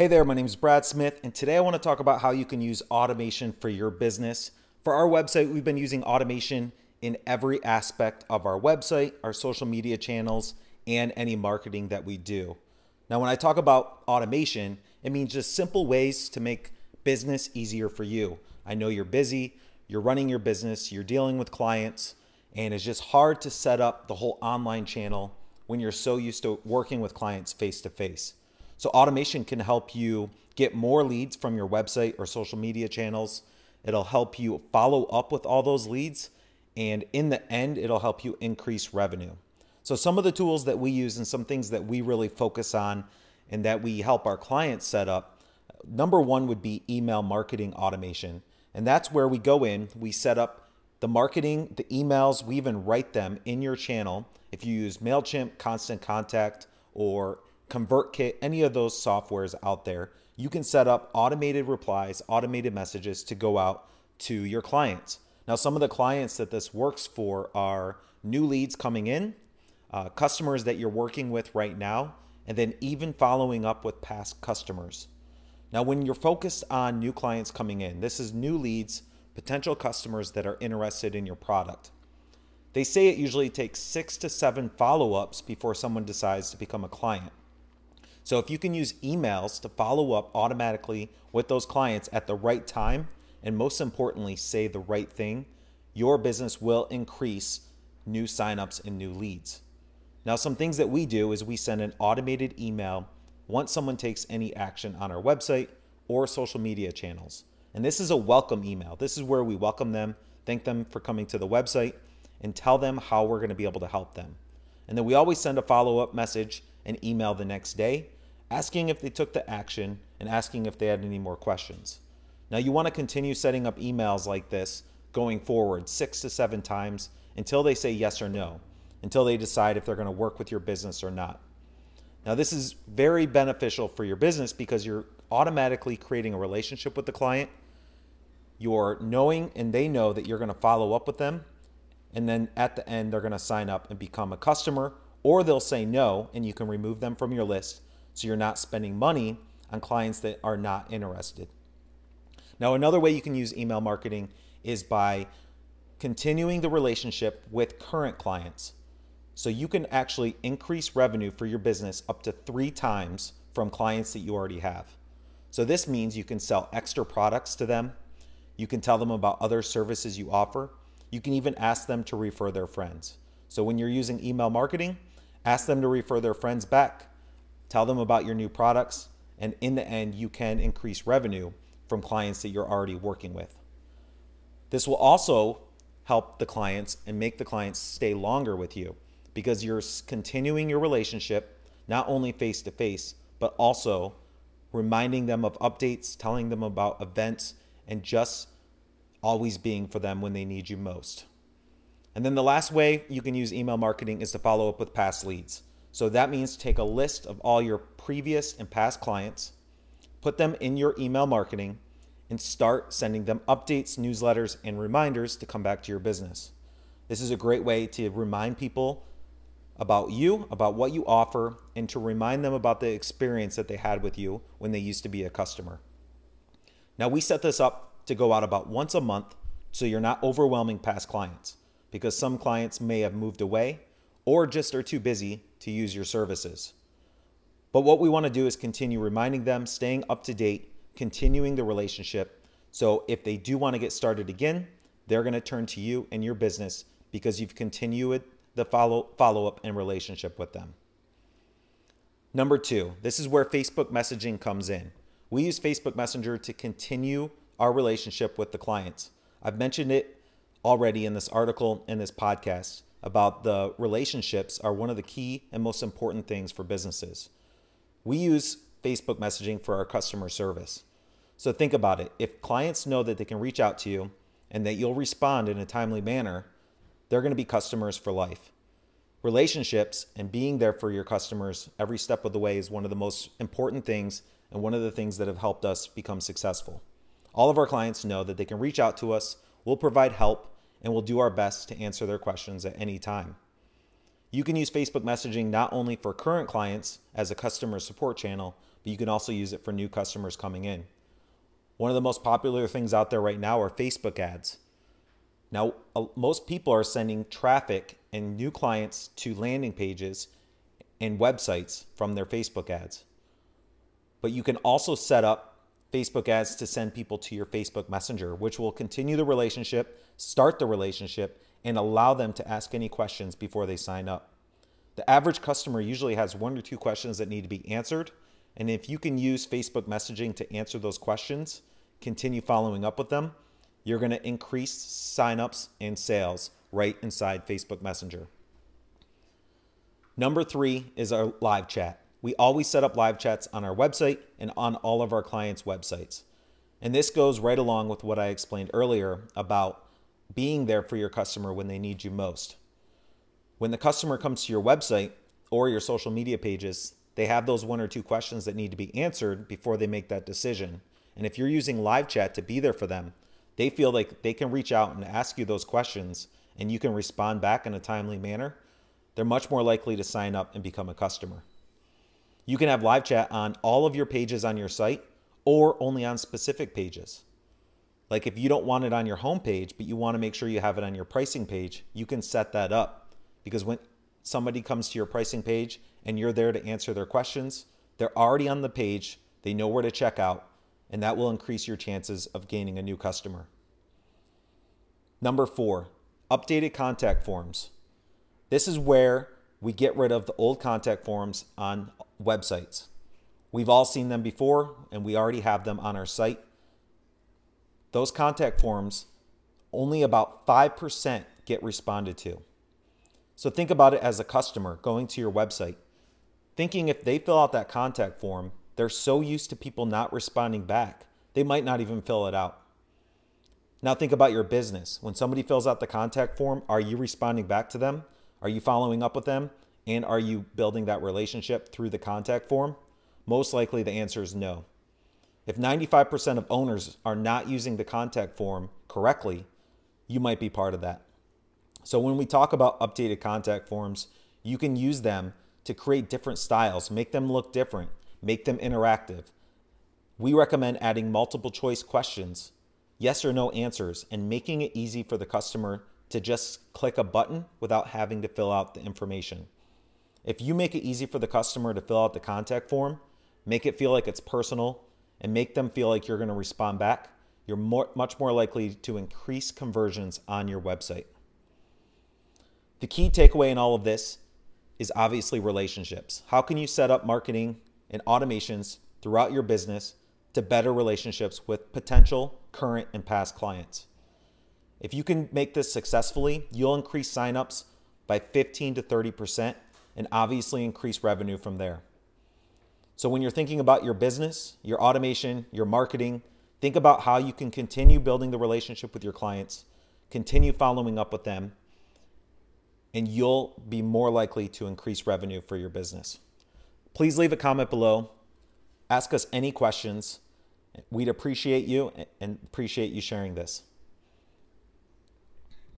Hey there, my name is Brad Smith, and today I want to talk about how you can use automation for your business. For our website, we've been using automation in every aspect of our website, our social media channels, and any marketing that we do. Now, when I talk about automation, it means just simple ways to make business easier for you. I know you're busy, you're running your business, you're dealing with clients, and it's just hard to set up the whole online channel when you're so used to working with clients face to face. So automation can help you get more leads from your website or social media channels. It'll help you follow up with all those leads. And in the end, it'll help you increase revenue. So, some of the tools that we use and some things that we really focus on and that we help our clients set up number one would be email marketing automation. And that's where we go in, we set up the marketing, the emails, we even write them in your channel. If you use MailChimp, Constant Contact, or ConvertKit, any of those softwares out there, you can set up automated replies, automated messages to go out to your clients. Now, some of the clients that this works for are new leads coming in, uh, customers that you're working with right now, and then even following up with past customers. Now, when you're focused on new clients coming in, this is new leads, potential customers that are interested in your product. They say it usually takes six to seven follow ups before someone decides to become a client. So if you can use emails to follow up automatically with those clients at the right time, and most importantly, say the right thing, your business will increase new signups and new leads. Now, some things that we do is we send an automated email once someone takes any action on our website or social media channels. And this is a welcome email. This is where we welcome them, thank them for coming to the website, and tell them how we're going to be able to help them. And then we always send a follow up message and email the next day asking if they took the action and asking if they had any more questions. Now, you want to continue setting up emails like this going forward six to seven times until they say yes or no, until they decide if they're going to work with your business or not. Now, this is very beneficial for your business because you're automatically creating a relationship with the client. You're knowing and they know that you're going to follow up with them. And then at the end, they're going to sign up and become a customer, or they'll say no and you can remove them from your list so you're not spending money on clients that are not interested. Now, another way you can use email marketing is by continuing the relationship with current clients. So you can actually increase revenue for your business up to three times from clients that you already have. So this means you can sell extra products to them. You can tell them about other services you offer. You can even ask them to refer their friends. So when you're using email marketing, ask them to refer their friends back tell them about your new products, and in the end, you can increase revenue from clients that you're already working with. This will also help the clients and make the clients stay longer with you because you're continuing your relationship not only face to face, but also reminding them of updates, telling them about events, and just always being for them when they need you most. And then the last way you can use email marketing is to follow up with past leads. So that means take a list of all your previous and past clients, put them in your email marketing, and start sending them updates, newsletters, and reminders to come back to your business. This is a great way to remind people about you, about what you offer, and to remind them about the experience that they had with you when they used to be a customer. Now, we set this up to go out about once a month so you're not overwhelming past clients because some clients may have moved away or just are too busy to use your services. But what we want to do is continue reminding them, staying up to date, continuing the relationship. So if they do want to get started again, they're going to turn to you and your business because you've continued the follow follow up and relationship with them. Number 2, this is where Facebook messaging comes in. We use Facebook Messenger to continue our relationship with the clients. I've mentioned it already in this article and this podcast about the relationships are one of the key and most important things for businesses. We use Facebook messaging for our customer service. So think about it. If clients know that they can reach out to you and that you'll respond in a timely manner, they're going to be customers for life. Relationships and being there for your customers every step of the way is one of the most important things and one of the things that have helped us become successful. All of our clients know that they can reach out to us, we'll provide help, and we'll do our best to answer their questions at any time. You can use Facebook messaging not only for current clients as a customer support channel, but you can also use it for new customers coming in. One of the most popular things out there right now are Facebook ads. Now, most people are sending traffic and new clients to landing pages and websites from their Facebook ads. But you can also set up Facebook ads to send people to your Facebook Messenger, which will continue the relationship, start the relationship, and allow them to ask any questions before they sign up. The average customer usually has one or two questions that need to be answered. And if you can use Facebook messaging to answer those questions, continue following up with them, you're going to increase signups and sales right inside Facebook Messenger. Number three is our live chat. We always set up live chats on our website and on all of our clients' websites. And this goes right along with what I explained earlier about being there for your customer when they need you most. When the customer comes to your website or your social media pages, they have those one or two questions that need to be answered before they make that decision. And if you're using live chat to be there for them, they feel like they can reach out and ask you those questions and you can respond back in a timely manner. They're much more likely to sign up and become a customer. You can have live chat on all of your pages on your site or only on specific pages. Like if you don't want it on your home page, but you want to make sure you have it on your pricing page, you can set that up because when somebody comes to your pricing page and you're there to answer their questions, they're already on the page, they know where to check out, and that will increase your chances of gaining a new customer. Number four, updated contact forms. This is where we get rid of the old contact forms on websites. We've all seen them before, and we already have them on our site. Those contact forms, only about 5% get responded to. So think about it as a customer going to your website, thinking if they fill out that contact form, they're so used to people not responding back, they might not even fill it out. Now think about your business. When somebody fills out the contact form, are you responding back to them? Are you following up with them? And are you building that relationship through the contact form? Most likely the answer is no. If 95% of owners are not using the contact form correctly, you might be part of that. So when we talk about updated contact forms, you can use them to create different styles, make them look different, make them interactive. We recommend adding multiple choice questions, yes or no answers, and making it easy for the customer to just click a button without having to fill out the information. If you make it easy for the customer to fill out the contact form, make it feel like it's personal, and make them feel like you're going to respond back, you're more, much more likely to increase conversions on your website. The key takeaway in all of this is obviously relationships. How can you set up marketing and automations throughout your business to better relationships with potential, current, and past clients? If you can make this successfully, you'll increase signups by 15 to 30% and obviously increase revenue from there. So when you're thinking about your business, your automation, your marketing, think about how you can continue building the relationship with your clients, continue following up with them, and you'll be more likely to increase revenue for your business. Please leave a comment below. Ask us any questions. We'd appreciate you and appreciate you sharing this.